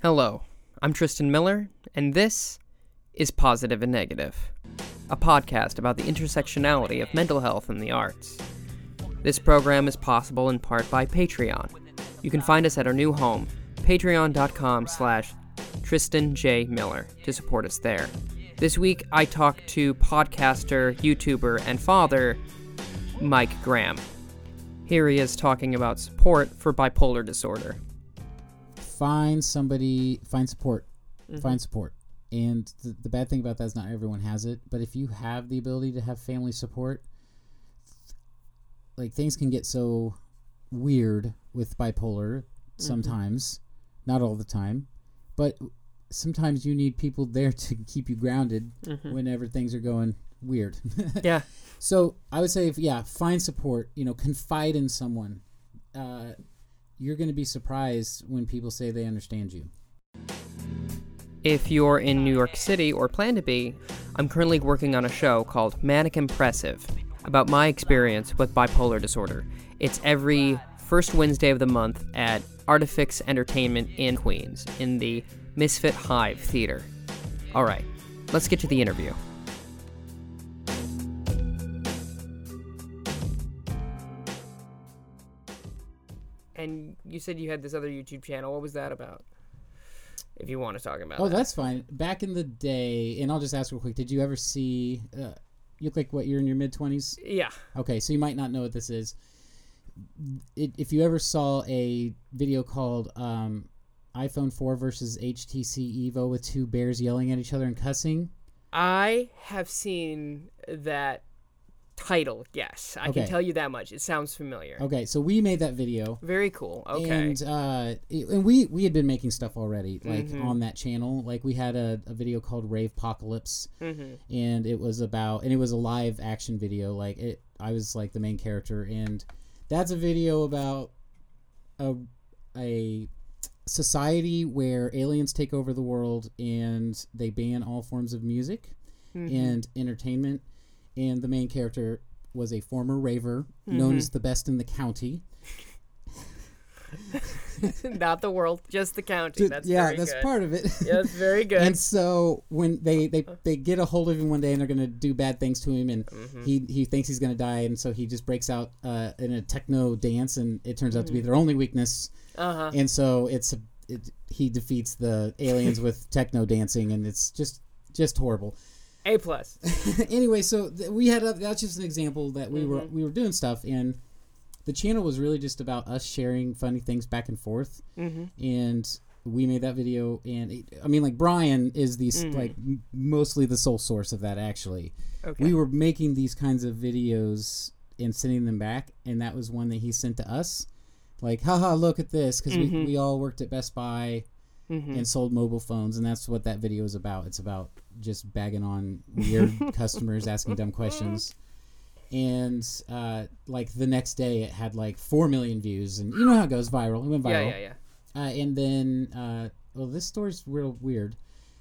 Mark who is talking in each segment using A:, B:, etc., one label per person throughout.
A: Hello, I'm Tristan Miller, and this is Positive and Negative, a podcast about the intersectionality of mental health and the arts. This program is possible in part by Patreon. You can find us at our new home, patreon.com slash Tristan J. Miller, to support us there. This week, I talked to podcaster, YouTuber, and father, Mike Graham. Here he is talking about support for bipolar disorder.
B: Find somebody find support
A: Mm-hmm.
B: find support and the, the bad thing about that is not everyone has it but if you have the ability to have family support like things can get so weird with bipolar
A: Mm-hmm.
B: sometimes not all the time but sometimes you need people there to keep you grounded
A: Mm-hmm.
B: whenever things are going weird
A: Yeah.
B: so I would say, if, yeah, find support. You know, confide in someone. Uh, you're going to be surprised when people say they understand you.
A: If you're in New York City or plan to be, I'm currently working on a show called Manic Impressive about my experience with bipolar disorder. It's every first Wednesday of the month at Artifix Entertainment in Queens in the Misfit Hive Theater. All right, let's get to the interview. You said you had this other YouTube channel. What was that about? If you want to talk about
B: Oh,
A: that.
B: that's fine. Back in the day, and I'll just ask real quick: Did you ever see? Uh, you look like what? You're in your mid twenties.
A: Yeah.
B: Okay, so you might not know what this is. It, if you ever saw a video called um, iPhone 4 versus HTC Evo with two bears yelling at each other and cussing,
A: I have seen that title. Yes, I can tell you that much. It sounds familiar.
B: okay, so we made that video.
A: Very cool. Okay.
B: And uh, it- and we we had been making stuff already, like
A: Mm-hmm.
B: on that channel. Like we had a, a video called Rave Apocalypse,
A: mm-hmm.
B: and it was about and it was a live action video. Like it, I was like the main character, and that's a video about a a society where aliens take over the world and they ban all forms of music
A: Mm-hmm.
B: and entertainment. And the main character was a former raver, known
A: Mm-hmm.
B: as the best in the county.
A: Not the world, just the county. That's
B: yeah, that's
A: good.
B: part of it.
A: Yeah, that's very good.
B: and so when they, they they get a hold of him one day and they're gonna do bad things to him and
A: Mm-hmm.
B: he he thinks he's gonna die and so he just breaks out uh, in a techno dance and it turns out to be
A: Mm-hmm.
B: their only weakness
A: uh huh.
B: and so it's a, it, he defeats the aliens with techno dancing and it's just just horrible.
A: A plus.
B: anyway, so th- we had a, that's just an example that we
A: Mm-hmm.
B: were we were doing stuff and the channel was really just about us sharing funny things back and forth
A: Mm-hmm.
B: and we made that video and it, i mean like brian is the s like m- mostly the sole source of that actually
A: Okay.
B: we were making these kinds of videos and sending them back and that was one that he sent to us like haha look at this because we, we all worked at best buy and sold mobile phones and that's what that video is about it's about just bagging on weird customers asking dumb questions and uh, like the next day it had like 4 million views and you know how it goes viral it went viral
A: yeah, yeah.
B: uh, and then uh, well this story's real weird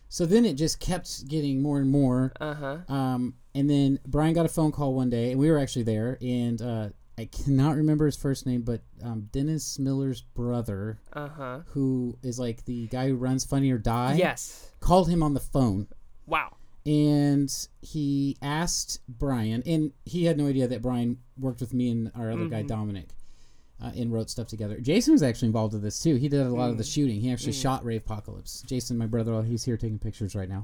B: so then it just kept getting more and more
A: Uh huh.
B: um, and then brian got a phone call one day and we were actually there and uh, i cannot remember his first name but um, dennis miller's brother
A: Uh huh.
B: who is like the guy who runs funny or die
A: Yes.
B: called him on the phone
A: Wow.
B: and he asked brian and he had no idea that brian worked with me and our other guy dominic uh, and wrote stuff together. Jason was actually involved with this too. He did a lot of the shooting. He actually shot Rave Apocalypse. Jason, my brother, he's here taking pictures right now.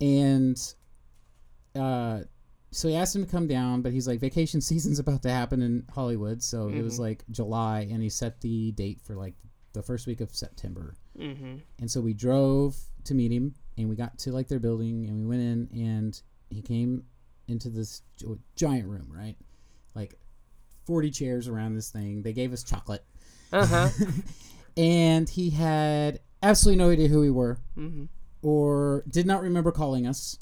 B: And uh, so he asked him to come down, but he's like, vacation season's about to happen in Hollywood. So it was like July, and he set the date for like the first week of September.
A: Mm-hmm.
B: And so we drove to meet him, and we got to like their building, and we went in, and he came into this giant room, right? Like 40 chairs around this thing. They gave us chocolate.
A: Uh huh.
B: And he had absolutely no idea who we were
A: mm-hmm.
B: or did not remember calling us.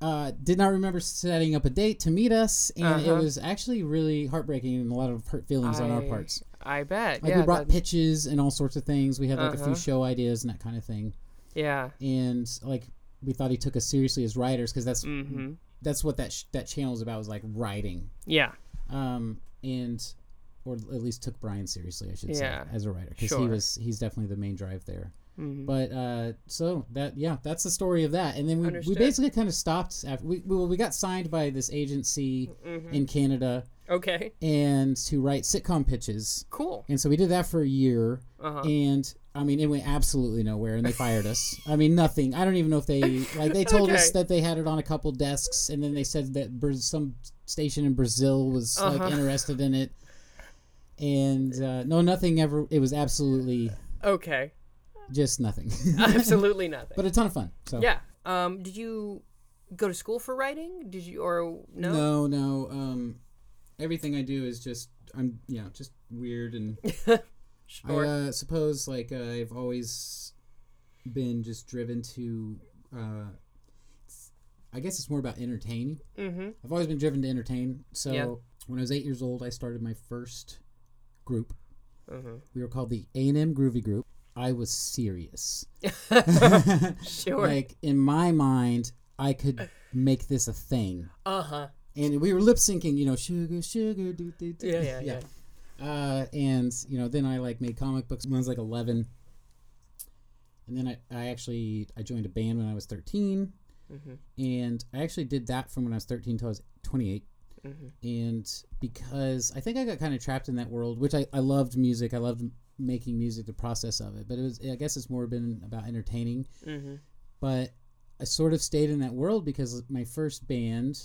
B: Uh, did not remember setting up a date to meet us, and
A: Uh-huh.
B: it was actually really heartbreaking and a lot of hurt feelings on our parts.
A: I bet.
B: Like
A: yeah.
B: we brought
A: that-
B: pitches and all sorts of things. We had like a
A: Uh-huh.
B: few show ideas and that kind of thing.
A: Yeah.
B: And like we thought he took us seriously as writers because that's
A: Mm-hmm.
B: that's what that sh- that channel is about was like writing.
A: Yeah.
B: Um, and or at least took Brian seriously, I should
A: Yeah.
B: say, as a writer, because he was he's definitely the main drive there.
A: Mhm.
B: But uh, so that yeah, that's the story of that. And then we, we basically kind of stopped after we well, we got signed by this agency
A: Mhm.
B: in Canada
A: Okay.
B: and to write sitcom pitches.
A: Cool.
B: And so we did that for a year,
A: Uh huh.
B: and I mean it went absolutely nowhere, and they fired us. I mean nothing. I don't even know if they like they told us that they had it on a couple desks, and then they said that some station in Brazil was like
A: Uh-huh.
B: interested in it. And uh, no, nothing ever. It was absolutely
A: Okay.
B: Just nothing,
A: Absolutely nothing.
B: but a ton of fun. So
A: yeah. Um. Did you go to school for writing? Did you or no?
B: No, no. Um, everything I do is just I'm yeah, just weird and
A: Sure.
B: I uh, suppose like uh, I've always been just driven to. Uh, I guess it's more about entertaining.
A: mm-hmm.
B: I've always been driven to entertain. So
A: Yeah.
B: when I was eight years old, I started my first group.
A: Mm-hmm.
B: We were called the A and M Groovy Group. I was serious.
A: Sure.
B: Like in my mind, I could make this a thing.
A: uh huh.
B: and we were lip syncing, you know, sugar, sugar, do, do, do.
A: Yeah, yeah, yeah.
B: Uh, and you know, then I like made comic books when I was like eleven, and then I, I actually I joined a band when I was 13
A: Mm-hmm.
B: and I actually did that from when I was thirteen till I was twenty eight.
A: Mm-hmm.
B: And because I think I got kind of trapped in that world, which I, I loved music, I loved making music, the process of it, but it was I guess it's more been about entertaining.
A: Mm-hmm.
B: But I sort of stayed in that world because my first band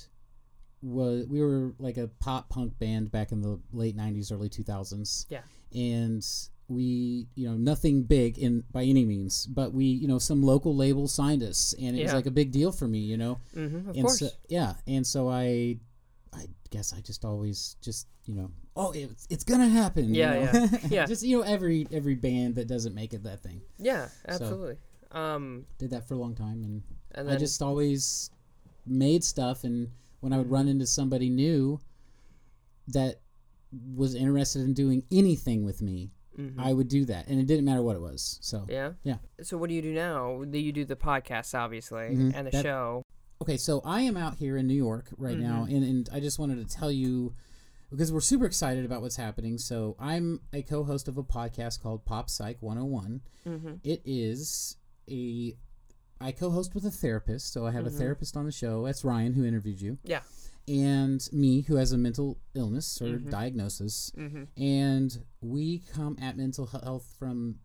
B: was we were like a pop punk band back in the late 90s early 2000s
A: Yeah.
B: and we you know nothing big in by any means but we you know some local label signed us and it was like a big deal for me you know
A: Mm-hmm. Of
B: and
A: course.
B: so yeah and so i i guess i just always just you know oh it's, it's gonna happen you
A: Yeah,
B: know?
A: yeah, yeah.
B: just you know every every band that doesn't make it that thing
A: yeah. Absolutely. Um.
B: did that for a long time and
A: And
B: I just always made stuff, and when I would run into somebody new that was interested in doing anything with me,
A: Mhm.
B: I would do that, and it didn't matter what it was. So
A: Yeah.
B: Yeah.
A: So what do you do now? Do you do the podcast, obviously,
B: Mhm.
A: and the
B: That-
A: show?
B: okay, so I am out here in New York right now,
A: Mm-hmm.
B: and, and I just wanted to tell you because we're super excited about what's happening. So I'm a co-host of a podcast called Pop Psych 101.
A: Mm-hmm.
B: It is a I co-host with a therapist, so I have a therapist on the show. That's Ryan who interviewed you.
A: Mm-hmm. Yeah.
B: and me who has a mental illness or
A: Mhm.
B: diagnosis
A: Mm-hmm.
B: and we come at mental health from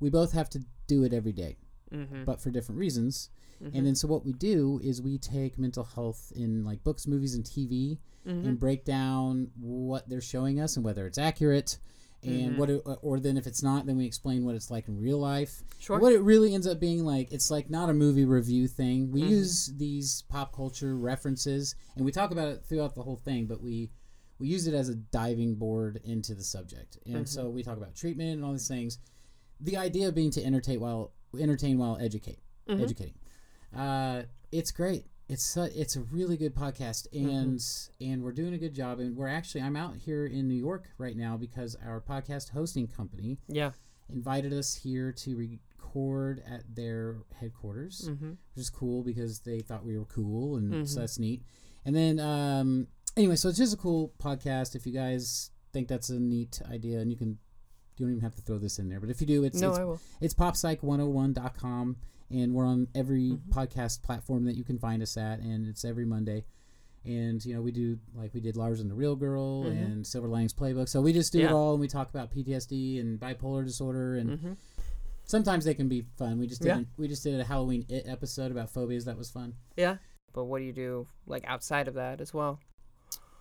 B: we both have to do it every day
A: Mm-hmm.
B: but for different reasons and then so what we do is we take mental health in like books movies and tv
A: Mhm.
B: and break down what they're showing us and whether it's accurate and what it, or then if it's not then we explain what it's like in real life
A: Sure.
B: what it really ends up being like it's like not a movie review thing we
A: Mhm.
B: use these pop culture references and we talk about it throughout the whole thing but we we use it as a diving board into the subject and so we talk about treatment and all these things the idea being to entertain while entertain while educate
A: Mhm.
B: educating uh, it's great it's su- it's a really good podcast and and we're doing a good job and we're actually I'm out here in New York right now because our podcast hosting company
A: Yeah.
B: invited us here to record at their headquarters,
A: Mm-hmm.
B: which is cool because they thought we were cool, and
A: Mhm.
B: so that's neat. And then, um, anyway, so it's just a cool podcast. If you guys think that's a neat idea, and you can, you don't even have to throw this in there, but if you do, it's
A: No,
B: it's,
A: I will.
B: it's poppsych101.com, and we're on every
A: Mhm.
B: podcast platform that you can find us at, and it's every Monday. And you know we do like we did Lars and the Real Girl
A: Mhm.
B: and Silver Linings Playbook, so we just do it all, and we talk about PTSD and bipolar disorder, and
A: Mm-hmm.
B: sometimes they can be fun. We just did
A: Yeah.
B: we just did a Halloween it episode about phobias that was fun.
A: Yeah. But what do you do like outside of that as well?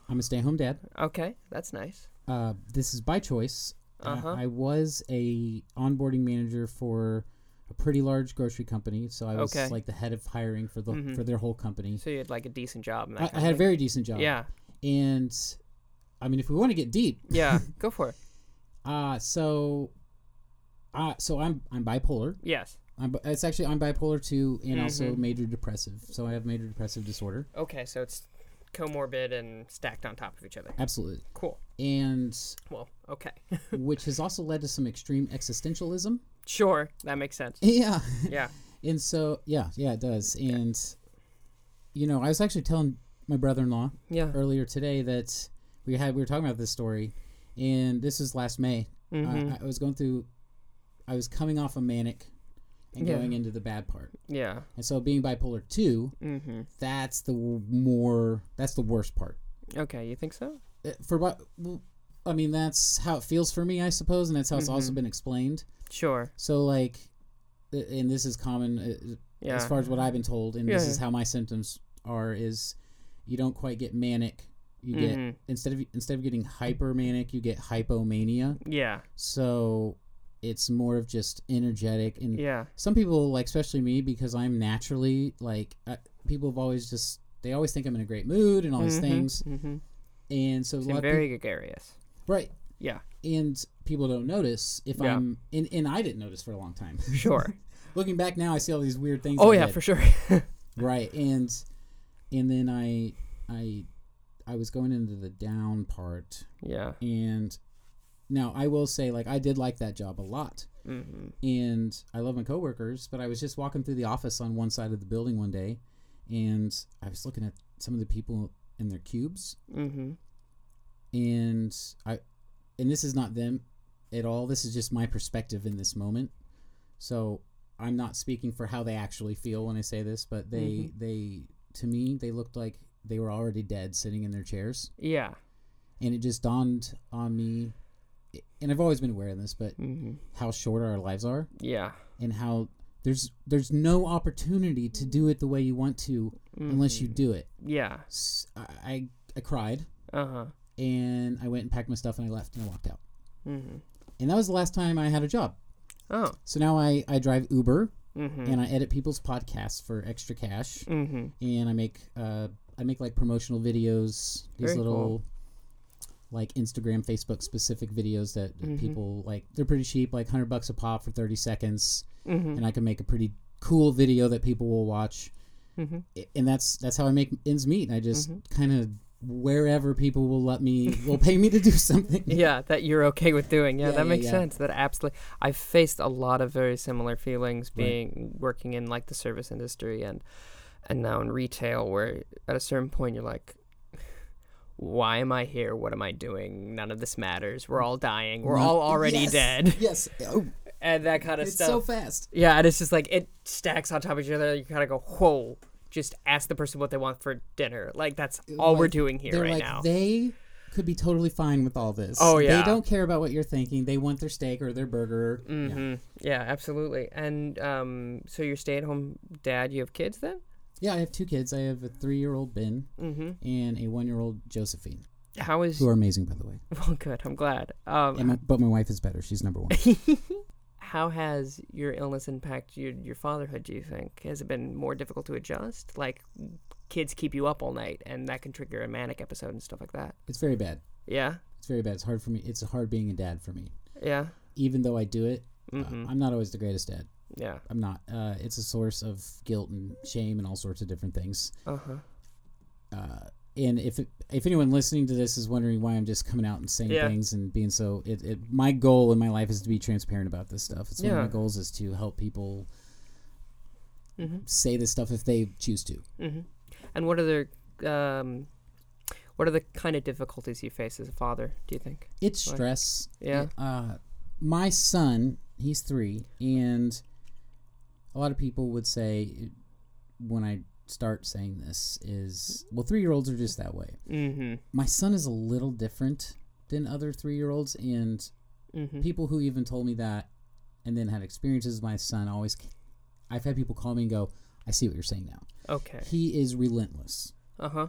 B: I'm a stay-at-home dad.
A: Okay, that's nice.
B: Uh, this is by choice. Uh,
A: Uh-huh.
B: I was a onboarding manager for a pretty large grocery company, so I was
A: Okay.
B: like the head of hiring for the
A: Mhm.
B: for their whole company.
A: So you had like a decent job. And that
B: I,
A: kind
B: I
A: of
B: had a
A: thing.
B: very decent job.
A: Yeah.
B: and I mean, if we want to get deep,
A: Yeah. Go for it.
B: uh, so, uh, so I'm I'm bipolar.
A: Yes.
B: I'm, bi- it's actually I'm bipolar too, and also
A: Mhm.
B: major depressive. So I have major depressive disorder.
A: Okay, so it's comorbid and stacked on top of each other.
B: Absolutely,
A: Cool.
B: and
A: Well, okay.
B: which has also led to some extreme existentialism.
A: Sure, that makes sense.
B: Yeah.
A: Yeah.
B: And so, yeah, yeah, it does. And, you know, I was actually telling my brother in law
A: Yeah.
B: earlier today that we had, we were talking about this story, and this is last May.
A: Mhm.
B: I, I was going through. I was coming off a manic, and
A: Yeah.
B: going into the bad part.
A: Yeah.
B: And so being bipolar two,
A: Mm-hmm.
B: that's the more that's the worst part.
A: Okay, you think so?
B: Uh, For what? well, I mean that's how it feels for me, I suppose, and that's how it's also
A: Mhm.
B: been explained.
A: Sure.
B: So like, and this is common uh,
A: Yeah.
B: as far as what I've been told, and this is how my symptoms are: is you don't quite get manic. You get
A: Mhm.
B: instead of instead of getting hypermanic, you get hypomania.
A: Yeah.
B: So it's more of just energetic and
A: Yeah.
B: some people like especially me because i'm naturally like uh, people have always just they always think i'm in a great mood and all these things
A: Mm-hmm.
B: and so lot
A: very
B: of
A: gregarious.
B: right
A: Yeah.
B: and people don't notice if
A: Yeah.
B: i'm and, and i didn't notice for a long time
A: Sure.
B: looking back now i see all these weird things
A: oh yeah,
B: did.
A: for sure.
B: right and and then i i i was going into the down part
A: yeah.
B: and now i will say like i did like that job a lot
A: Mm-hmm.
B: and I love my coworkers, but I was just walking through the office on one side of the building one day, and I was looking at some of the people in their cubes,
A: Mm-hmm.
B: and I, and this is not them at all. This is just my perspective in this moment. So I'm not speaking for how they actually feel when I say this, but they they to me they looked like they were already dead, sitting in their chairs,
A: Yeah.
B: and it just dawned on me. And I've always been aware of this, but
A: Mm-hmm.
B: how short our lives are.
A: Yeah.
B: and how there's there's no opportunity to do it the way you want to unless you do it.
A: Yeah.
B: I I cried
A: Uh huh.
B: And I went and packed my stuff and I left and I walked out.
A: Mm-hmm.
B: And that was the last time I had a job.
A: Oh.
B: So now I I drive Uber
A: Mm-hmm.
B: and I edit people's podcasts for extra cash
A: Mm-hmm.
B: and I make uh I make like promotional videos, these
A: Very
B: little
A: cool.
B: like Instagram, Facebook specific videos that
A: Mhm.
B: people like. They're pretty cheap, like hundred bucks a pop for thirty seconds.
A: Mm-hmm.
B: and I can make a pretty cool video that people will watch.
A: Mm-hmm.
B: And that's that's how I make ends meet. I just kind of wherever people will let me will pay me to do something.
A: Yeah, that you're okay with doing. Yeah,
B: Yeah,
A: that
B: yeah,
A: makes
B: yeah.
A: sense. That absolutely. I've faced a lot of very similar feelings
B: Right.
A: being working in like the service industry and and now in retail where at a certain point you're like why am I here? What am I doing? None of this matters. We're all dying. We're all already
B: Yes,
A: dead.
B: Yes. Oh,
A: And that kind of
B: it's
A: stuff.
B: so fast.
A: Yeah, and it's just like it stacks on top of each other. You kind of go, whoa. Just ask the person what they want for dinner. Like that's all we're doing here right
B: like
A: now.
B: they could be totally fine with all this.
A: Oh, yeah.
B: They don't care about what you're thinking. They want their steak or their burger. Yeah.
A: hmm Yeah, absolutely. And um, so you're stay-at-home dad. You have kids then?
B: yeah, I have two kids. I have a three-year-old Ben
A: Mm-hmm.
B: and a one-year-old Josephine,
A: How is?
B: who are amazing, by the way.
A: Well, good. I'm glad. Um,
B: And my, but my wife is better. She's number one.
A: how has your illness impacted your your fatherhood? Do you think has it been more difficult to adjust? Like kids keep you up all night, and that can trigger a manic episode and stuff like that.
B: it's very bad.
A: Yeah,
B: It's very bad. It's hard for me. It's hard being a dad for me.
A: yeah,
B: Even though I do it, uh,
A: Mhm.
B: I'm not always the greatest dad.
A: yeah.
B: I'm not. Uh, it's a source of guilt and shame and all sorts of different things.
A: Uh huh.
B: Uh, and if if anyone listening to this is wondering why I'm just coming out and saying
A: Yeah.
B: things and being so, it, it my goal in my life is to be transparent about this stuff. It's one of my goals is to help people
A: Mm-hmm.
B: say this stuff if they choose to.
A: Mm-hmm. And what are the um, what are the kind of difficulties you face as a father? Do you think?
B: It's
A: Right.
B: stress.
A: Yeah.
B: Uh, my son, he's three, and a lot of people would say when I start saying this is well, three year olds are just that way.
A: Mm-hmm.
B: My son is a little different than other three year olds, and
A: Mm-hmm.
B: people who even told me that and then had experiences with my son always. I've had people call me and go, "I see what you're saying now."
A: Okay.
B: He is relentless.
A: Uh huh.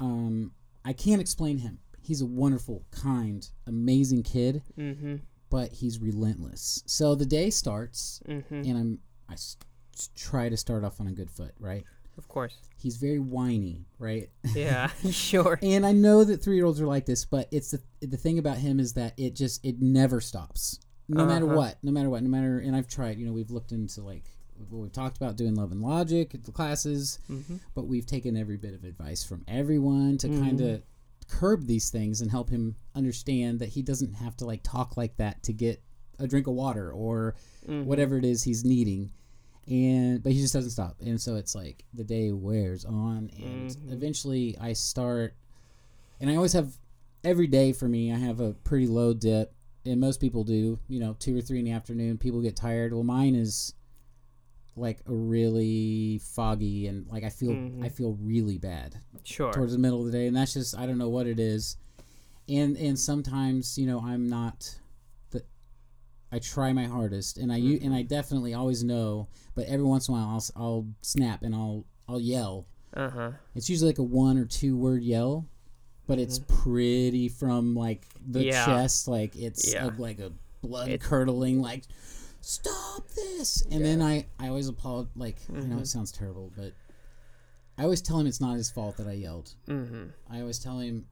B: Um, I can't explain him. He's a wonderful, kind, amazing kid.
A: Mm-hmm.
B: but he's relentless. So the day starts,
A: Mm-hmm.
B: and I'm I s- s- try to start off on a good foot, right?
A: Of course.
B: He's very whiny, right?
A: Yeah. sure.
B: And I know that three year olds are like this, but it's the the thing about him is that it just it never stops, no matter
A: Uh-huh.
B: what, no matter what, no matter. And I've tried, you know, we've looked into like what we've talked about doing love and logic at the classes,
A: Mm-hmm.
B: but we've taken every bit of advice from everyone to kind of curb these things and help him understand that he doesn't have to like talk like that to get a drink of water or
A: Mm-hmm.
B: whatever it is he's needing and but he just doesn't stop and so it's like the day wears on and
A: Mhm.
B: eventually i start and i always have every day for me, I have a pretty low dip, and most people do. You know, two or three in the afternoon. People get tired. Well, mine is like a really foggy and like I feel
A: Mhm.
B: I feel really bad
A: Sure.
B: towards the middle of the day, and that's just I don't know what it is, and and sometimes you know I'm not I try my hardest, and I u and I definitely always know, but every once in a while I'll I'll snap and I'll I'll yell.
A: Uh huh.
B: It's usually like a one or two word yell, but it's pretty from like the
A: Mm-hmm. Yeah.
B: chest, like it's
A: Yeah.
B: a, like a blood
A: It-
B: curdling like. Stop this! And then I, I always apologize. Like I know
A: Mm-hmm.
B: it sounds terrible, but I always tell him it's not his fault that I yelled.
A: Mm-hmm.
B: I always tell him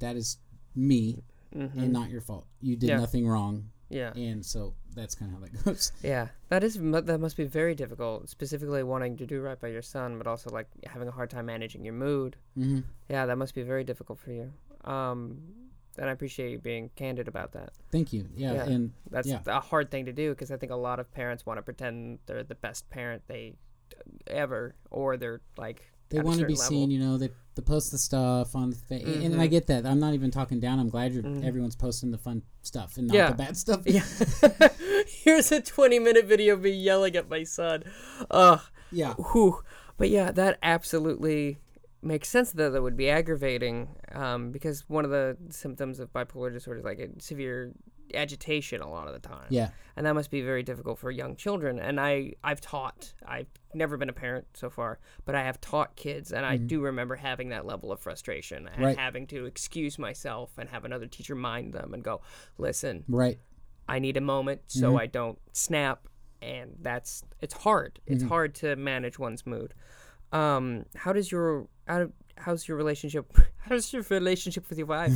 B: that is me
A: Mm-hmm.
B: and not your fault. You did
A: Yeah.
B: nothing wrong,
A: Yeah.
B: and so that's kind of how that goes.
A: Yeah, that is that must be very difficult. Specifically, wanting to do right by your son, but also like having a hard time managing your mood.
B: hmm
A: Yeah, that must be very difficult for you. Um, and I appreciate you being candid about that.
B: Thank you. Yeah,
A: Yeah.
B: and
A: That's
B: Yeah.
A: a hard thing to do because I think a lot of parents want to pretend they're the best parent they ever, or they're like
B: they want to be
A: certain
B: seen. You know, they, they post the stuff on, the fa- and. I get that. I'm not even talking down. I'm glad you're
A: Mhm.
B: everyone's posting the fun stuff and not
A: Yeah.
B: the bad stuff.
A: Yeah. Here's a 20 minute video of me yelling at my son. Ugh.
B: yeah.
A: Whew. But yeah, that absolutely makes sense that that would be aggravating um, because one of the symptoms of bipolar disorder is like a severe agitation a lot of the time.
B: Yeah.
A: And that must be very difficult for young children. And I, I've taught, I've never been a parent so far, but I have taught kids. And I do remember having that level of frustration and
B: Mm-hmm. Right.
A: having to excuse myself and have another teacher mind them and go, listen,
B: Right.
A: I need a moment so
B: Mm-hmm.
A: I don't snap, and that's it's hard.
B: Mm-hmm.
A: It's hard to manage one's mood. Um, how does your how, how's your relationship? How's your relationship with your wife?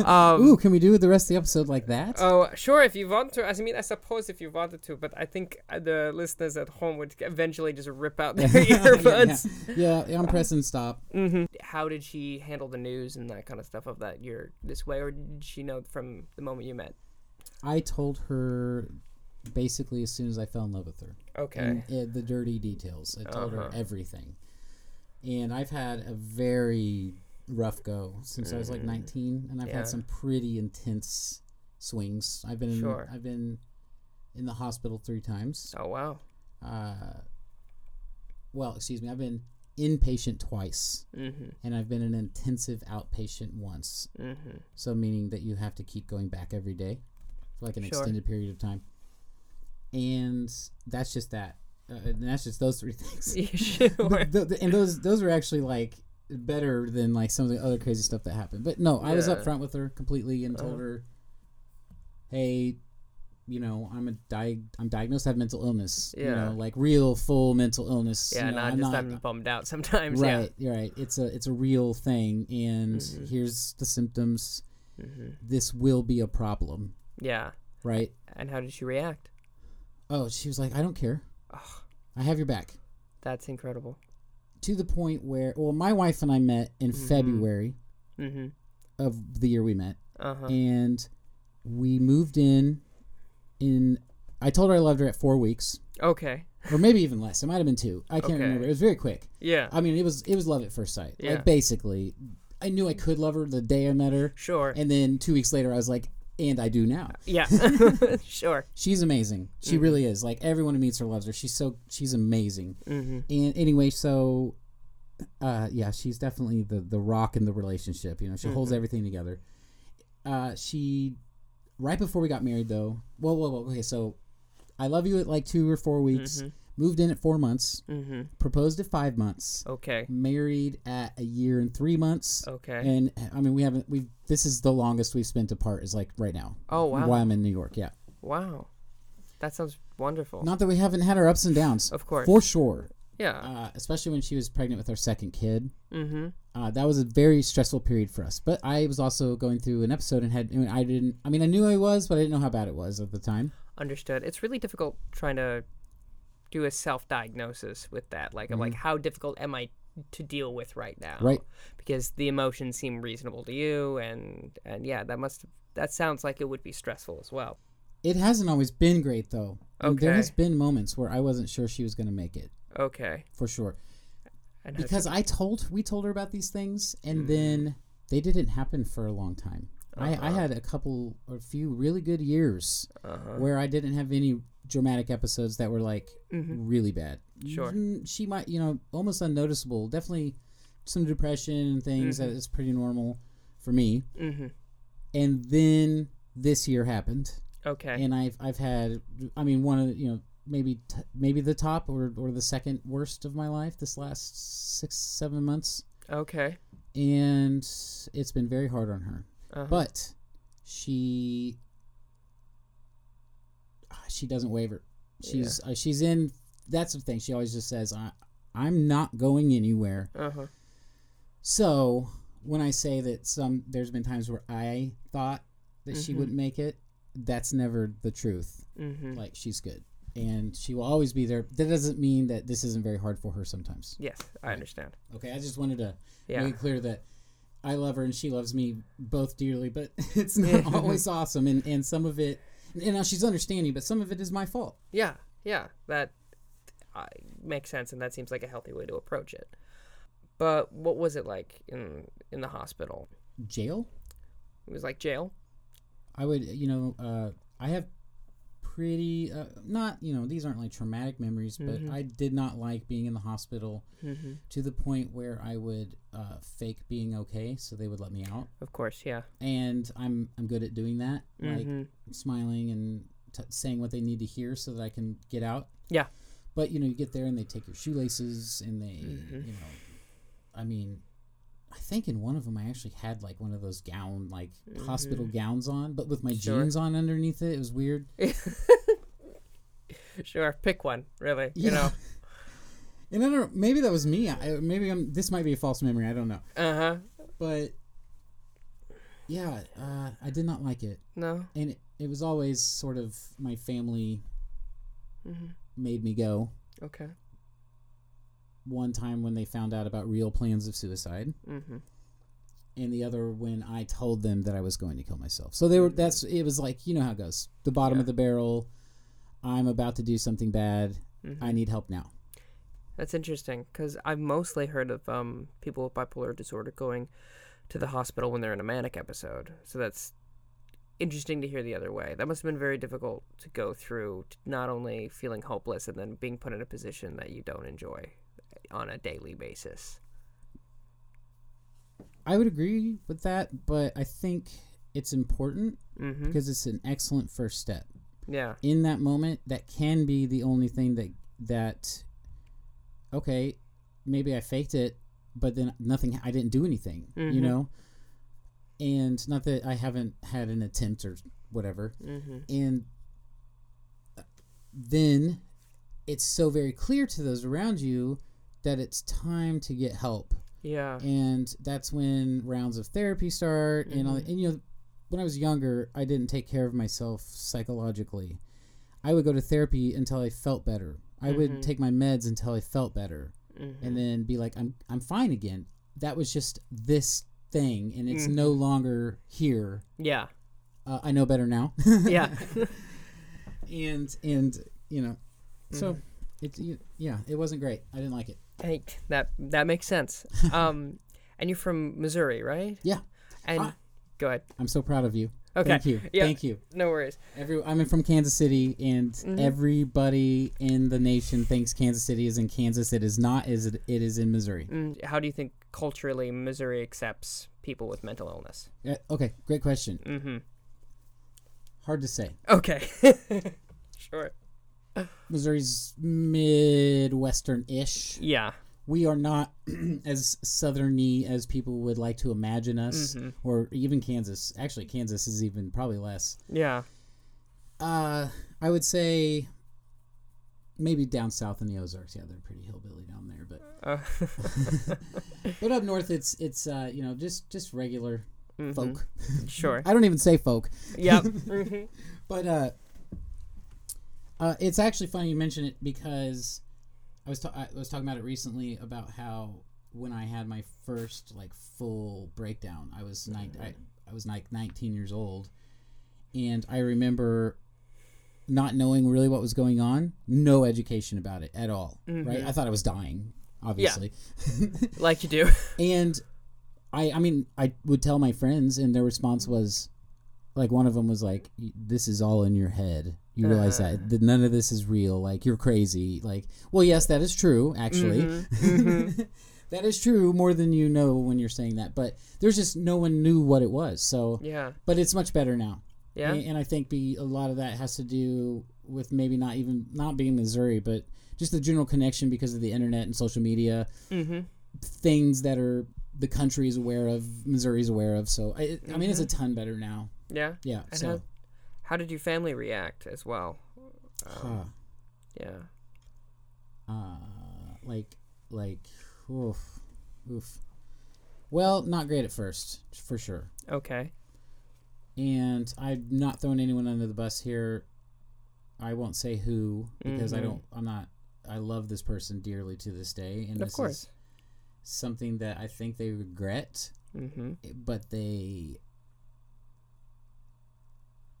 A: um,
B: Ooh, can we do the rest of the episode like that?
A: Oh, sure, if you want to. I mean, I suppose if you wanted to, but I think uh, the listeners at home would eventually just rip out their earbuds.
B: yeah, yeah, I'm pressing stop.
A: hmm How did she handle the news and that kind of stuff of that you're this way, or did she know from the moment you met?
B: I told her basically as soon as I fell in love with her.
A: Okay.
B: And, uh, the dirty details. I told her
A: Uh-huh.
B: everything. And I've had a very rough go since I was like 19, and I've
A: Mm. Yeah.
B: had some pretty intense swings. I've been
A: Sure.
B: in, I've been in the hospital three times.
A: Oh wow.
B: Uh, well, excuse me, I've been inpatient twice,
A: Mm-hmm.
B: and I've been an intensive outpatient once.
A: Mm-hmm.
B: So meaning that you have to keep going back every day for like an
A: Sure.
B: extended period of time. And that's just that. Uh, and that's just those three things.
A: sure.
B: Th- th- and those those were actually like better than like some of the other crazy stuff that happened. But no, I was
A: Yeah. Uh-huh.
B: with her completely and told her, "Hey, you know, I'm a di- I'm diagnosed to have mental illness. You
A: Yeah.
B: know, like real full mental illness.
A: Yeah,
B: you know,
A: not
B: I'm
A: just
B: not,
A: I'm bummed out sometimes.
B: right, right. It's a it's a real thing, and
A: Mhm.
B: here's the symptoms.
A: Yeah. hmm
B: This will be a problem,
A: Yeah.
B: right?
A: And how did she react?
B: Oh, she was like, I don't care.
A: Ugh.
B: I have your back.
A: That's incredible.
B: To the point where, well, my wife and I met in
A: Mhm.
B: February
A: Mm-hmm.
B: of the year we met,
A: Uh huh.
B: and we moved in. In I told her I loved her at four weeks,
A: Okay.
B: or maybe even less. It might have been two. I can't
A: Okay.
B: remember. It was very quick.
A: Yeah.
B: I mean, it was it was love at first sight.
A: Yeah.
B: Like basically, I knew I could love her the day I met her,
A: Sure.
B: and then two weeks later, I was like, and I do now.
A: yeah. sure.
B: She's amazing. She
A: Mhm.
B: really is. Like everyone who meets her loves her. She's so she's amazing.
A: Mm-hmm.
B: And anyway, so uh yeah, she's definitely the the rock in the relationship. You know, she holds
A: Mhm.
B: everything together. Uh she right before we got married though. Well, well, well okay, so I love you at like 2 or 4 weeks. Moved in at 4 months.
A: Mm-hmm.
B: Proposed at 5 months.
A: Okay.
B: Married at a year and 3 months.
A: Okay.
B: And I mean, we haven't we this is the longest we've spent apart is like right now.
A: oh wow.
B: While I'm in New York, yeah.
A: Wow. That sounds wonderful.
B: Not that we haven't had our ups and downs.
A: of course.
B: For sure.
A: yeah.
B: Uh, especially when she was pregnant with our second kid.
A: mm-hmm.
B: uh, that was a very stressful period for us. But I was also going through an episode and had I didn't. I mean, I knew I was, but I didn't know how bad it was at the time.
A: Understood. It's really difficult trying to do a self-diagnosis with that. Like,
B: Mm-hmm.
A: like how difficult am I to deal with right now?
B: Right.
A: Because the emotions seem reasonable to you, and and yeah, that must that sounds like it would be stressful as well.
B: It hasn't always been great though. And there has been moments where I wasn't sure she was going to make it
A: Okay.
B: for sure because I told we told her about these things and
A: Mhm.
B: then they didn't happen for a long time. I, I
A: Uh-huh.
B: had a couple or a few really good years
A: Uh-huh.
B: where I didn't have any dramatic episodes that were like
A: Mhm.
B: really bad.
A: Sure.
B: Mm, She might, you know, almost unnoticeable. Definitely some depression and things that
A: Mhm.
B: is pretty normal for me.
A: Mm-hmm.
B: And then this year happened,
A: Okay.
B: and I've I've had, I mean, one of the, you know maybe t- maybe the top or or the second worst of my life this last six seven months,
A: okay.
B: and it's been very hard on her.
A: Uh-huh.
B: But she she doesn't waver. She's uh, she's in. That's the thing. She always just says, I, "I'm not going anywhere."
A: uh-huh.
B: So when I say that some, there's been times where I thought that she
A: Mhm.
B: wouldn't make it. That's never the truth.
A: Mm-hmm.
B: Like she's good, and she will always be there. That doesn't mean that this isn't very hard for her sometimes.
A: Yes, I understand.
B: Okay, I just wanted to
A: Yeah.
B: make it clear that I love her and she loves me both dearly, but it's not always awesome. And, and some of it, and now she's understanding, but some of it is my fault.
A: Yeah, yeah, that uh, makes sense, and that seems like a healthy way to approach it. But what was it like in in the hospital?
B: Jail?
A: It was like jail.
B: I would, you know, uh, I have pretty, uh, not, you know, these aren't like traumatic memories, but
A: Mhm.
B: I did not like being in the hospital
A: Mm-hmm.
B: to the point where I would uh, fake being okay so they would let me out.
A: Of course, yeah.
B: And I'm, I'm good at doing that, like
A: Mhm.
B: smiling and t- saying what they need to hear so that I can get out.
A: Yeah.
B: But you know, you get there and they take your shoelaces and they,
A: Mhm.
B: you know, I mean, I think in one of them I actually had like one of those gown, like hospital gowns on, but with my
A: Mm-hmm. Sure.
B: jeans on underneath it. It was weird.
A: Sure, pick one. Really, you know.
B: And I don't know, maybe that was me. I, maybe I'm. This might be a false memory. I don't know.
A: Uh huh.
B: But yeah, uh, I did not like it,
A: No.
B: and it, it was always sort of my family
A: Mm-hmm.
B: made me go.
A: Okay.
B: One time when they found out about real plans of suicide,
A: Mm-hmm.
B: and the other when I told them that I was going to kill myself. So they were. That's. It was like you know how it goes. The bottom
A: Yeah.
B: of the barrel. I'm about to do something bad.
A: Mm-hmm.
B: I need help now.
A: That's interesting because I've mostly heard of um, people with bipolar disorder going to the hospital when they're in a manic episode. So that's interesting to hear the other way. That must have been very difficult to go through, not only feeling hopeless and then being put in a position that you don't enjoy on a daily basis.
B: I would agree with that, but I think it's important
A: Mm-hmm.
B: because it's an excellent first step.
A: Yeah.
B: In that moment, that can be the only thing that that okay, maybe I faked it, but then nothing. I didn't do anything, you
A: Mhm.
B: know. And not that I haven't had an attempt or whatever.
A: Mm-hmm.
B: And then it's so very clear to those around you that it's time to get help
A: Yeah.
B: and that's when rounds of therapy start and all,
A: Mhm.
B: and you know when I was younger I didn't take care of myself psychologically I would go to therapy until I felt better I
A: Mhm.
B: would take my meds until I felt better
A: Mm-hmm.
B: and then be like I'm I'm fine again that was just this thing and it's no longer here
A: yeah.
B: uh, I know better now
A: Yeah.
B: and and you know so
A: Mhm.
B: it's you- yeah it wasn't great I didn't like it
A: Hey, that that makes sense. Um, and you're from Missouri, right?
B: Yeah.
A: And
B: Ah.
A: go ahead.
B: I'm so proud of you
A: Okay.
B: thank you
A: Yeah.
B: thank you
A: No worries.
B: Every I'm from Kansas City, and
A: Mhm.
B: everybody in the nation thinks Kansas City is in Kansas. It is not. Is it? It is in Missouri.
A: Mm, how do you think culturally Missouri accepts people with mental illness?
B: Uh, okay, great question.
A: Mm-hmm.
B: Hard to say.
A: Okay. sure.
B: Missouri's midwestern-ish.
A: Yeah.
B: We are not as southerny as people would like to imagine us,
A: Mhm.
B: or even Kansas. Actually, Kansas is even probably less.
A: Yeah.
B: Uh, I would say maybe down south in the Ozarks. Yeah, they're pretty hillbilly down there, but
A: Uh,
B: but up north, it's it's uh, you know just just regular
A: mhm.
B: folk.
A: Sure.
B: I don't even say folk,
A: Yep. hmm
B: but uh, uh, it's actually funny you mention it because I was ta- I was talking about it recently about how when I had my first like full breakdown, I was nine, I, I was like 19 years old, and I remember not knowing really what was going on, no education about it at all. Right?
A: Mhm.
B: I thought I was dying, obviously.
A: Like you do.
B: and I I mean I would tell my friends, and their response was, like one of them was like, "This is all in your head. You realize
A: Uh.
B: that, that none of this is real. Like you're crazy. Like, well, yes, that is true. Actually,
A: Mm-hmm.
B: that is true more than you know when you're saying that. But there's just no one knew what it was. So,
A: Yeah.
B: but it's much better now.
A: Yeah.
B: And, and I think be a lot of that has to do with maybe not even not being Missouri, but just the general connection because of the internet and social media,
A: Mm-hmm.
B: things that are the country is aware of, Missouri's aware of. So I, I mean, it's a
A: Mm-hmm.
B: ton better now.
A: Yeah.
B: Yeah.
A: And
B: so,
A: how, how did your family react as well?
B: huh,
A: Yeah.
B: uh, like, like, oof, oof. Well, not great at first, for sure.
A: Okay.
B: and I'm not throwing anyone under the bus here. I won't say who because I
A: Mhm.
B: don't. I'm not. I love this person dearly to this day, and
A: Of
B: this
A: course.
B: is something that I think they regret,
A: Mm-hmm.
B: but they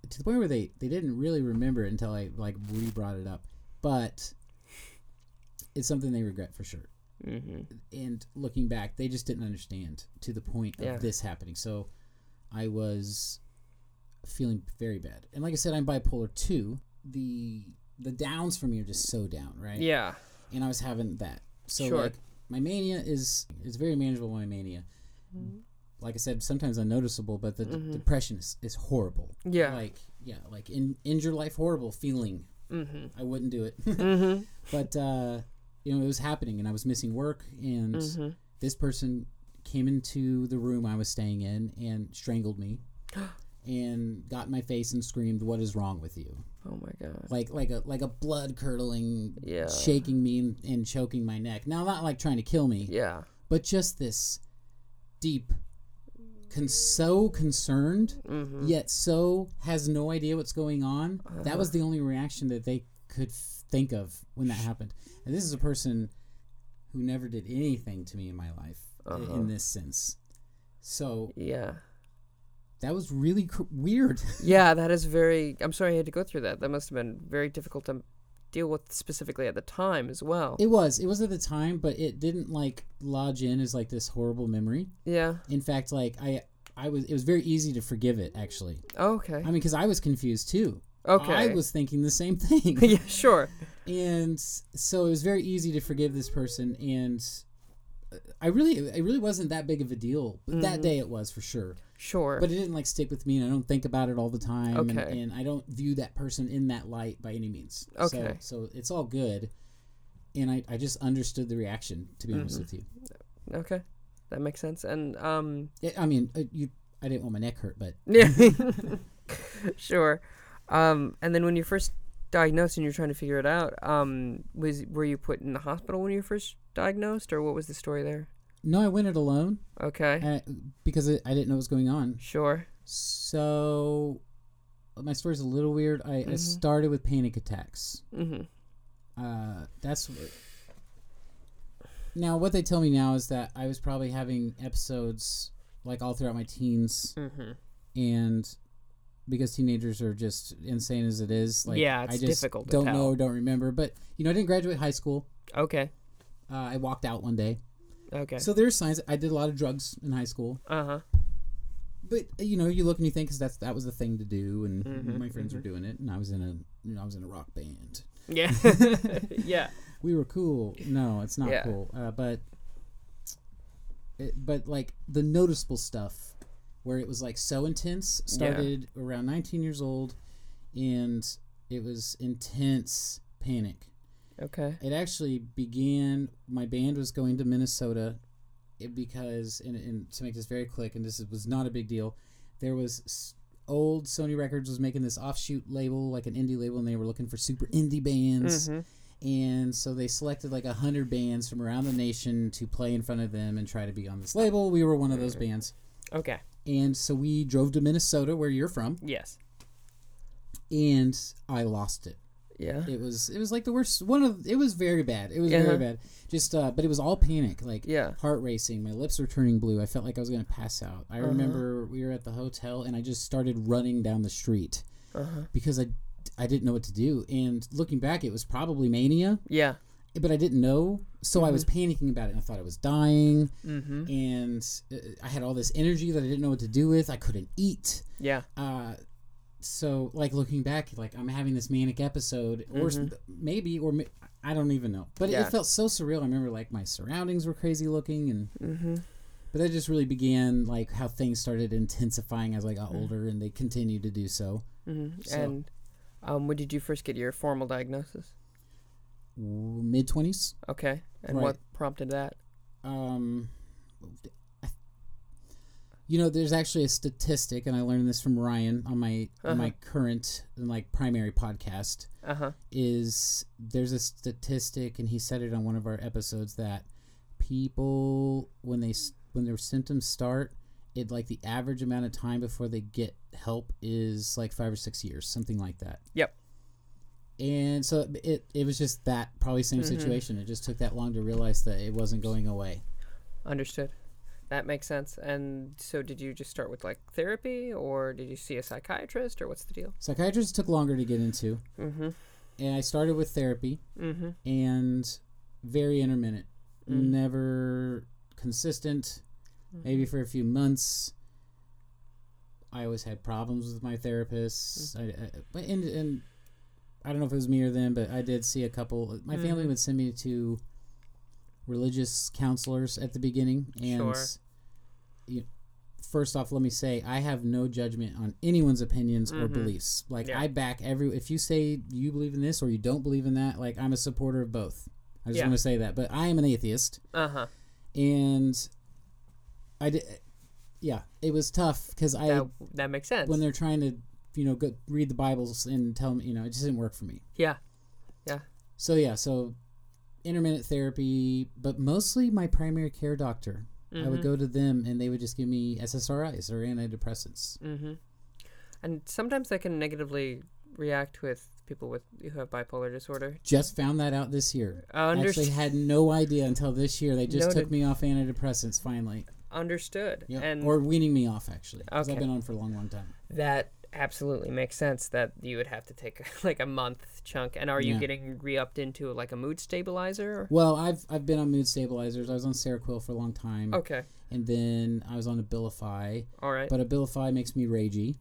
B: to the point where they they didn't really remember it until I like re brought it up, but it's something they regret for sure.
A: Mm-hmm.
B: And looking back, they just didn't understand to the point of
A: Yeah.
B: this happening. So I was feeling very bad. And like I said, I'm bipolar too. The the downs for me are just so down, right?
A: Yeah.
B: And I was having that. So
A: Sure.
B: like my mania is is very manageable. My mania, like I said, sometimes unnoticeable, but the d- depression is, is horrible.
A: Mm-hmm. Yeah.
B: Like yeah, like in end your life horrible feeling.
A: Mm-hmm.
B: I wouldn't do it.
A: Mm-hmm.
B: but uh, you know, it was happening, and I was missing work, and
A: Mm-hmm.
B: this person came into the room I was staying in and strangled me, and got in my face and screamed, "What is wrong with you?"
A: Oh my god.
B: Like like a like a blood curdling,
A: Yeah.
B: shaking me and, and choking my neck. Now, not like trying to kill me,
A: Yeah.
B: but just this deep, con- so concerned,
A: Mm-hmm.
B: yet so has no idea what's going on. That was the only reaction that they could f- think of when that happened. And this is a person who never did anything to me in my life
A: Uh-huh.
B: in this sense. So
A: Yeah.
B: that was really cr- weird.
A: Yeah, that is very. I'm sorry I had to go through that. That must have been very difficult to deal with specifically at the time as well.
B: it was. It was at the time, but it didn't like lodge in as like this horrible memory.
A: yeah.
B: In fact, like I, I was. It was very easy to forgive it. Actually, oh,
A: Okay.
B: I mean, because I was confused too.
A: Okay.
B: I was thinking the same thing.
A: yeah. Sure.
B: and so it was very easy to forgive this person and i really it really wasn't that big of a deal but that day it was for sure
A: Sure.
B: but it didn't like stick with me and i don't think about it all the time and,
A: Okay.
B: and i don't view that person in that light by any means
A: Okay.
B: so, so it's all good and I, I just understood the reaction to be honest
A: Mm-hmm.
B: with you
A: okay. That makes sense. And um.
B: Yeah, i mean uh, you i didn't want my neck hurt but
A: Yeah. sure. Um. And then when you first diagnosed and you're trying to figure it out, um, was were you put in the hospital when you first diagnosed, or what was the story there?
B: no i went it alone
A: Okay.
B: uh, because I, I didn't know what was going on
A: Sure.
B: so my story's a little weird i, I started with panic attacks
A: Mm-hmm.
B: uh, that's what, now what they tell me now is that I was probably having episodes like all throughout my teens,
A: Mm-hmm.
B: and because teenagers are just insane as it is, like
A: Yeah,
B: I
A: it's
B: just
A: difficult to
B: don't know or don't remember. But you know, I didn't graduate high school.
A: Okay.
B: Uh, I walked out one day,
A: Okay.
B: so there's signs. I did a lot of drugs in high school,
A: uh huh.
B: but you know, you look and you think because that's that was the thing to do, and
A: Mhm,
B: my friends were doing it, and I was in a you know I was in a rock band.
A: Yeah. yeah.
B: we were cool. No, it's not
A: Yeah.
B: cool. Uh, but it, but like the noticeable stuff where it was like so intense started around 19 years old and it was intense panic.
A: Okay.
B: It actually began my band was going to Minnesota because and, and to make this very quick and this is- was not a big deal. There was old Sony Records was making this offshoot label like an indie label and they were looking for super indie bands
A: Mhm.
B: and so they selected like a hundred bands from around the nation to play in front of them and try to be on this label. We were one of those bands,
A: Okay.
B: and so we drove to Minnesota, where you're from,
A: Yes.
B: and I lost it.
A: Yeah.
B: It was it was like the worst. One of it was very bad. It was
A: Uh-huh.
B: very bad. Just uh, but it was all panic, like
A: Yeah.
B: heart racing. My lips were turning blue. I felt like I was gonna pass out. I
A: Uh-huh.
B: remember we were at the hotel, and I just started running down the street
A: Uh huh.
B: because I I didn't know what to do. And looking back, it was probably mania.
A: Yeah.
B: but I didn't know, so I was panicking about it. and I thought I was dying,
A: Mm-hmm.
B: and uh, I had all this energy that I didn't know what to do with. I couldn't eat.
A: Yeah.
B: Uh, so like looking back, like I'm having this manic episode, or s maybe, or I don't even know. But
A: Yeah.
B: it felt so surreal. I remember like my surroundings were crazy looking, and
A: Mm-hmm.
B: but that just really began like how things started intensifying as I got older, and they continued to do so.
A: Mm-hmm.
B: So-
A: And um, when did you first get your formal diagnosis?
B: Mid twenties.
A: Okay. And
B: Right.
A: what prompted that?
B: um you know there's actually a statistic and i learned this from ryan on my on my current like primary podcast
A: Uh huh.
B: is there's a statistic and he said it on one of our episodes that people when they when their symptoms start it like the average amount of time before they get help is like five or six years something like that
A: Yep.
B: and so it it was just that probably same
A: Mm-hmm.
B: situation it just took that long to realize that it wasn't going away
A: Understood. That makes sense. And so, did you just start with like therapy, or did you see a psychiatrist, or what's the deal?
B: Psychiatrist took longer to get into,
A: Mm-hmm.
B: and I started with therapy
A: Mm-hmm.
B: and very intermittent,
A: Mm.
B: never consistent. Maybe for a few months. I always had problems with my therapists. I, I, but and, and I don't know if it was me or them, but I did see a couple. My family
A: Mhm.
B: would send me to religious counselors at the beginning, and
A: Sure.
B: you, first off, let me say I have no judgment on anyone's opinions or
A: Mhm.
B: beliefs. Like
A: Yeah.
B: I back every. If you say you believe in this or you don't believe in that, like I'm a supporter of both. I just
A: Yeah.
B: want to say that. But I am an atheist,
A: Uh huh.
B: and I did. Yeah, it was tough because I
A: That that makes sense.
B: when they're trying to you know go read the Bibles and tell me you know it just didn't work for me.
A: Yeah. Yeah.
B: So yeah, so intermittent therapy, but mostly my primary care doctor. I would
A: Mhm.
B: go to them and they would just give me SSRIs or antidepressants.
A: Mm-hmm. And sometimes that can negatively react with people with who have bipolar disorder.
B: Just found that out this year.
A: Underst-
B: Actually had no idea until this year. They just took me off antidepressants finally.
A: Understood.
B: Yeah.
A: And
B: or weaning me off actually. Because
A: Okay.
B: I've been on for a long, long time.
A: that absolutely makes sense that you would have to take like a month chunk. And are you
B: Yeah.
A: getting re-upped into like a mood stabilizer? Or?
B: Well, I've I've been on mood stabilizers. I was on Seroquel for a long time.
A: Okay.
B: And then I was on Abilify.
A: All right.
B: But Abilify makes me ragey.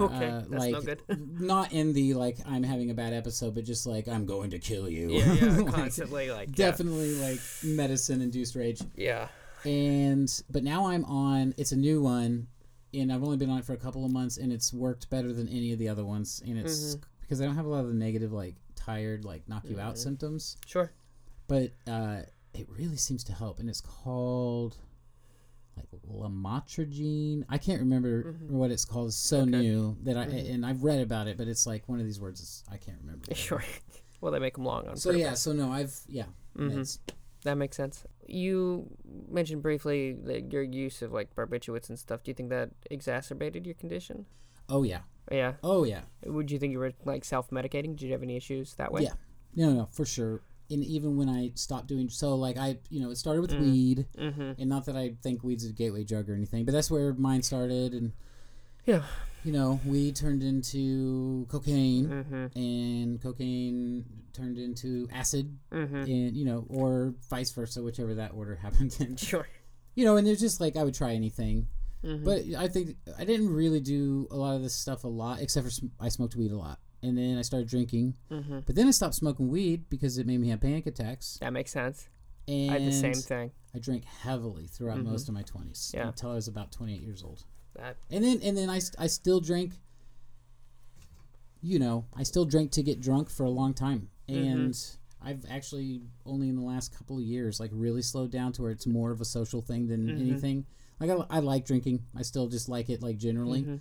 A: okay.
B: Uh,
A: That's
B: like,
A: no good.
B: not in the like I'm having a bad episode, but just like I'm going to kill you.
A: yeah, yeah,
B: Like,
A: constantly like yeah.
B: definitely like medicine induced rage.
A: Yeah.
B: And but now I'm on. It's a new one, and I've only been on it for a couple of months, and it's worked better than any of the other ones. And it's
A: Mm-hmm.
B: because I don't have a lot of the negative like tired, like knock you out symptoms.
A: Sure.
B: But uh, it really seems to help, and it's called like lamotrigine. I can't remember what it's called. It's so
A: Mm-hmm. Okay. Mm-hmm.
B: new that I and I've read about it, but it's like one of these words is, I can't remember.
A: Sure. well, they make them long on purpose.
B: So
A: purpose.
B: yeah, so no, I've yeah.
A: Mhm. That makes sense. You mentioned briefly that your use of like barbiturates and stuff. Do you think that exacerbated your condition?
B: Oh yeah,
A: Yeah.
B: oh yeah.
A: Would you think you were like self-medicating? Did you have any issues that way?
B: Yeah. No, no, for sure. And even when I stopped doing so, like I, you know, it started with
A: Mm.
B: weed,
A: Mm-hmm.
B: and not that I think weed's a gateway drug or anything, but that's where mine started, and
A: Yeah.
B: you know, weed turned into cocaine,
A: Mm-hmm.
B: and cocaine turned into acid,
A: Mm-hmm.
B: and you know, or vice versa, whichever that order happened in.
A: Sure.
B: You know, and there's just like I would try anything,
A: Mm-hmm.
B: but I think I didn't really do a lot of this stuff a lot, except for sm- I smoked weed a lot, and then I started drinking.
A: mm-hmm.
B: But then I stopped smoking weed because it made me have panic attacks.
A: That makes sense.
B: And
A: I had the same thing.
B: I drank heavily throughout
A: Mhm.
B: most of my 20s
A: Yeah.
B: until I was about 28 years old.
A: That
B: And then and then I, I still drank you know, I still drank to get drunk for a long time.
A: Mm-hmm.
B: And I've actually only in the last couple of years like really slowed down to where it's more of a social thing than
A: Mhm.
B: anything. Like I, I like drinking. I still just like it like generally,
A: Mhm.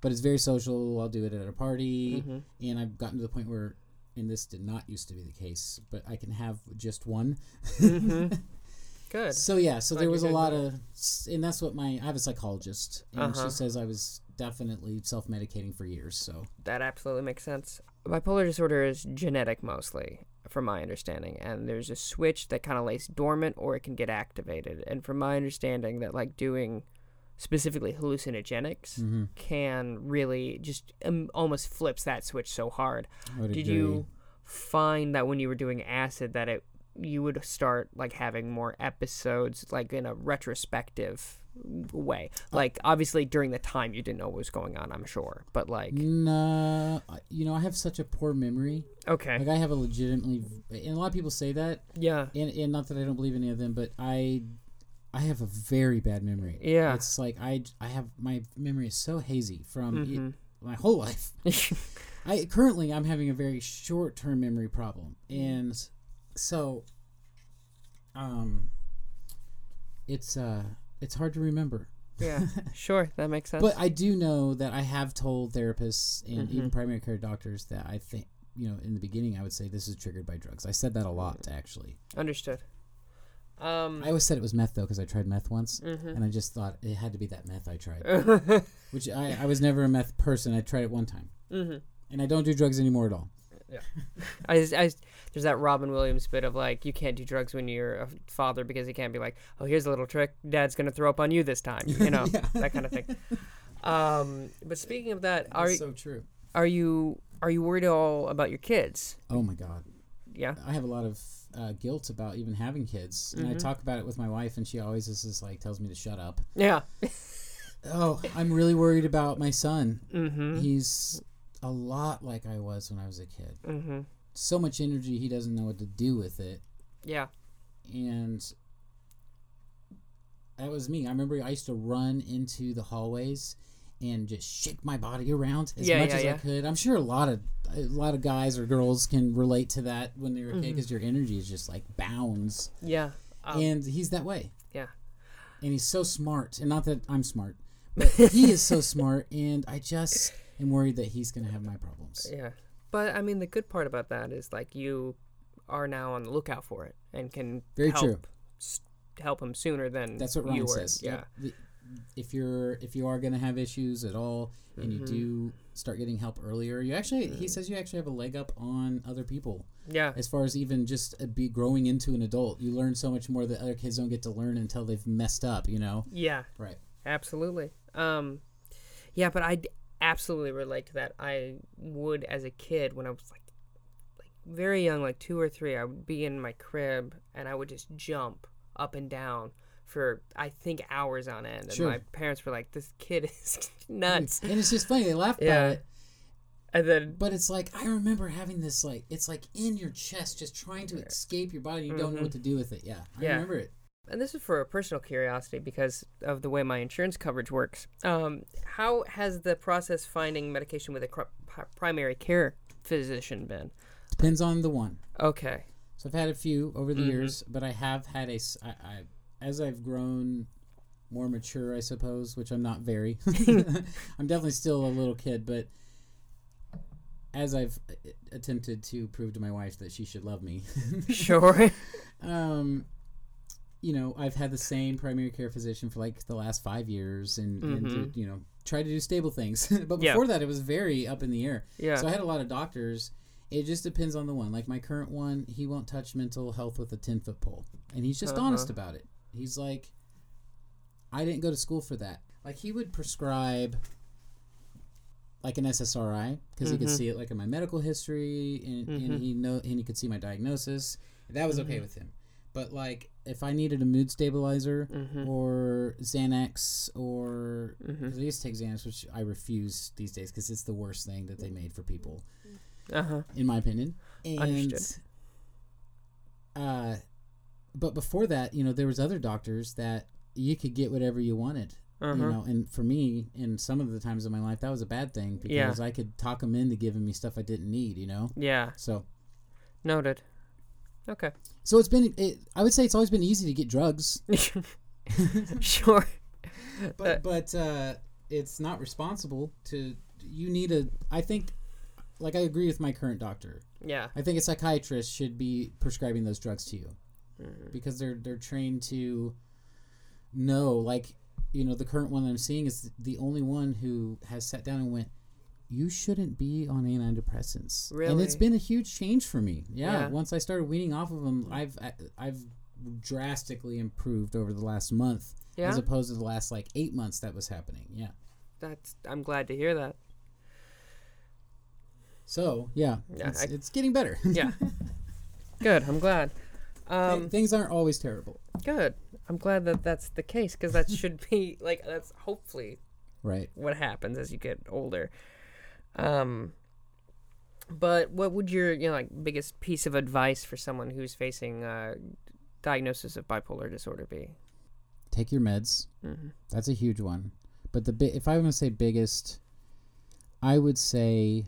B: but it's very social. I'll do it at a party
A: Mhm.
B: and I've gotten to the point where and this did not used to be the case, but I can have just one.
A: Good.
B: So yeah, so
A: Glad
B: there was a lot
A: that.
B: of, and that's what my I have a psychologist, and
A: Uh-huh.
B: she says I was definitely self medicating for years. So
A: That absolutely makes sense. Bipolar disorder is genetic mostly, from my understanding, and there's a switch that kind of lays dormant or it can get activated. And from my understanding, that like doing specifically hallucinogenics
B: mm-hmm.
A: can really just um, almost flips that switch so hard. Did
B: agree.
A: you find that when you were doing acid that it you would start like having more episodes like in a retrospective way. Like obviously during the time you didn't know what was going on, I'm sure. But like
B: No, you know, I have such a poor memory.
A: okay.
B: Like I have a legitimately, and a lot of people say that,
A: Yeah.
B: and, and not that I don't believe any of them, but I, I have a very bad memory.
A: Yeah.
B: It's like I, I have my memory is so hazy from it-
A: Mhm.
B: my whole life. I currently I'm having a very short term memory problem, and so, um, it's uh, it's hard to remember.
A: yeah. Sure, that makes sense.
B: But I do know that I have told therapists and
A: Mm-hmm.
B: even primary care doctors that I think you know in the beginning I would say this is triggered by drugs. I said that a lot actually.
A: Understood. Um
B: I always said it was meth though because I tried meth once
A: Mm-hmm.
B: and I just thought it had to be that meth I tried, which I, I was never a meth person. I tried it one time,
A: Mhm.
B: and I don't do drugs anymore at all.
A: I, I, there's that Robin Williams bit of like you can't do drugs when you're a father because he can't be like, oh, here's a little trick, Dad's gonna throw up on you this time, you know, that kind of thing. Um, but speaking of that, are
B: That's so true.
A: are you are you worried at all about your kids?
B: Oh my god.
A: Yeah.
B: I have a lot of uh, guilt about even having kids, and I
A: Mm-hmm.
B: talk about it with my wife, and she always is just like tells me to shut up.
A: Yeah.
B: Oh, I'm really worried about my son.
A: Mm-hmm.
B: He's a lot like I was when I was a kid.
A: Mm-hmm.
B: So much energy, he doesn't know what to do with it,
A: Yeah.
B: and that was me. I remember I used to run into the hallways and just shake my body around as
A: Yeah,
B: much
A: yeah,
B: as
A: yeah.
B: I could. I'm sure a lot of a lot of guys or girls can relate to that when they're a kid
A: Mm-hmm.
B: because your energy is just like bounds.
A: Yeah. Um,
B: and he's that way.
A: yeah.
B: And he's so smart, and not that I'm smart, but he is so smart, and I just am worried that he's gonna have my problems.
A: Yeah. But I mean, the good part about that is like you are now on the lookout for it and can
B: Very
A: help,
B: true.
A: s- help him sooner than
B: That's what
A: you
B: Ryan
A: were.
B: says.
A: Yeah.
B: Yep. The- If you're if you are gonna have issues at all, and you
A: Mm-hmm.
B: do start getting help earlier, you actually he says you actually have a leg up on other people
A: Yeah.
B: as far as even just uh, be growing into an adult. You learn so much more that other kids don't get to learn until they've messed up. You know.
A: Yeah.
B: Right.
A: Absolutely. Um, yeah, but I absolutely relate to that. I would, as a kid, when I was like, like very young, like two or three, I would be in my crib and I would just jump up and down for I think hours on end. And
B: Sure.
A: my parents were like, "This kid is nuts."
B: And it's just funny they laughed
A: Yeah.
B: about it,
A: And then
B: but it's like I remember having this like it's like in your chest, just trying to escape your body. You don't know what to do with it. Yeah, I
A: Mm-hmm. Yeah.
B: remember it.
A: And this is for a personal curiosity because of the way my insurance coverage works. Um, how has the process finding medication with a cr- primary care physician been?
B: Depends on the one.
A: Okay.
B: So I've had a few over the
A: Mhm.
B: years, but I have had a. I, I as I've grown more mature, I suppose, which I'm not very. I'm definitely still a little kid, but as I've uh, attempted to prove to my wife that she should love me,
A: Sure.
B: um, you know, I've had the same primary care physician for like the last five years, and, and
A: Mhm.
B: to, you know, try to do stable things. but
A: Yeah.
B: before that, it was very up in the air.
A: yeah.
B: So I had a lot of doctors. It just depends on the one. Like my current one, he won't touch mental health with a ten foot pole, and he's just
A: Uh-huh.
B: honest about it. He's like, I didn't go to school for that. Like he would prescribe like an SSRI because he could
A: Mhm.
B: see it like in my medical history, and,
A: Mhm.
B: and he know and he could see my diagnosis. That was okay
A: Mhm.
B: with him. But like if I needed a mood stabilizer
A: Mhm.
B: or Xanax or
A: Mhm.
B: 'cause I used to take Xanax, which I refuse these days because it's the worst thing that they made for people
A: Uh huh.
B: in my opinion. And
A: Understood.
B: uh but before that, you know, there was other doctors that you could get whatever you wanted.
A: Uh
B: You know, and for me, in some of the times of my life, that was a bad thing because
A: Yeah.
B: I could talk them into giving me stuff I didn't need. You know,
A: Yeah.
B: so
A: Noted. Okay.
B: so it's been. It, I would say it's always been easy to get drugs,
A: sure.
B: but but uh, it's not responsible to. You need a. I think, like I agree with my current doctor.
A: Yeah.
B: I think a psychiatrist should be prescribing those drugs to you
A: Mhm.
B: because they're they're trained to know like you know the current one that I'm seeing is the only one who has sat down and went you shouldn't be on antidepressants Really? and it's been a huge change for me yeah,
A: Yeah.
B: once I started weaning off of them I've I've drastically improved over the last month
A: Yeah.
B: as opposed to the last like 8 months that was happening yeah
A: That's. I'm glad to hear that.
B: so yeah,
A: Yeah,
B: it's,
A: I-
B: it's getting better
A: Yeah. Good. I'm glad. Um,
B: things aren't always terrible.
A: good. I'm glad that that's the case because that should be like that's hopefully
B: Right.
A: what happens as you get older. Um, but what would your you know like biggest piece of advice for someone who's facing uh, diagnosis of bipolar disorder be?
B: Take your meds.
A: Mhm.
B: That's a huge one. But the bi- if I want to say biggest, I would say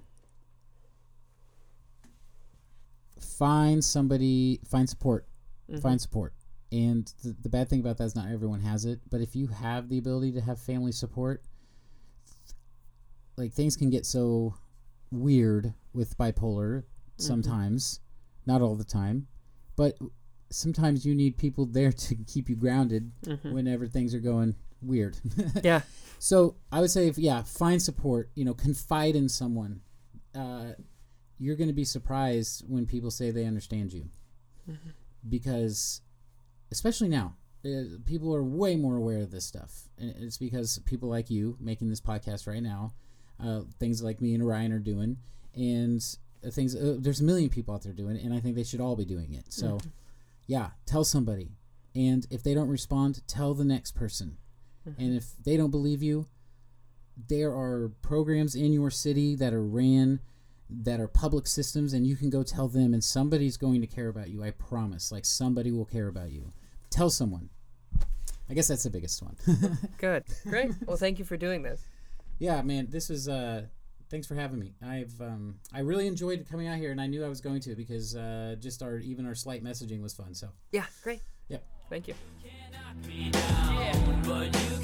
B: find somebody, find support,
A: Mhm.
B: find support. And the, the bad thing about that is not everyone has it. But if you have the ability to have family support, like things can get so weird with bipolar sometimes, not all the time, but sometimes you need people there to keep you grounded
A: Mhm.
B: whenever things are going weird.
A: Yeah.
B: So I would say, if, yeah, find support. You know, confide in someone. Uh, you're going to be surprised when people say they understand you, because, especially now, uh, people are way more aware of this stuff, and it's because people like you making this podcast right now, uh, things like me and Ryan are doing, and uh, things. Uh, there's a million people out there doing it, and I think they should all be doing it. So, yeah, tell somebody, and if they don't respond, tell the next person. And if they don't believe you, there are programs in your city that are ran that are public systems and you can go tell them and somebody's going to care about you. I promise. Like somebody will care about you. Tell someone. I guess that's the biggest one.
A: Good. Great. Well, thank you for doing this.
B: Yeah, man, this is uh thanks for having me. I've um I really enjoyed coming out here and I knew I was going to because uh just our even our slight messaging was fun. So,
A: Yeah. Great.
B: yep.
A: Thank you.
C: But you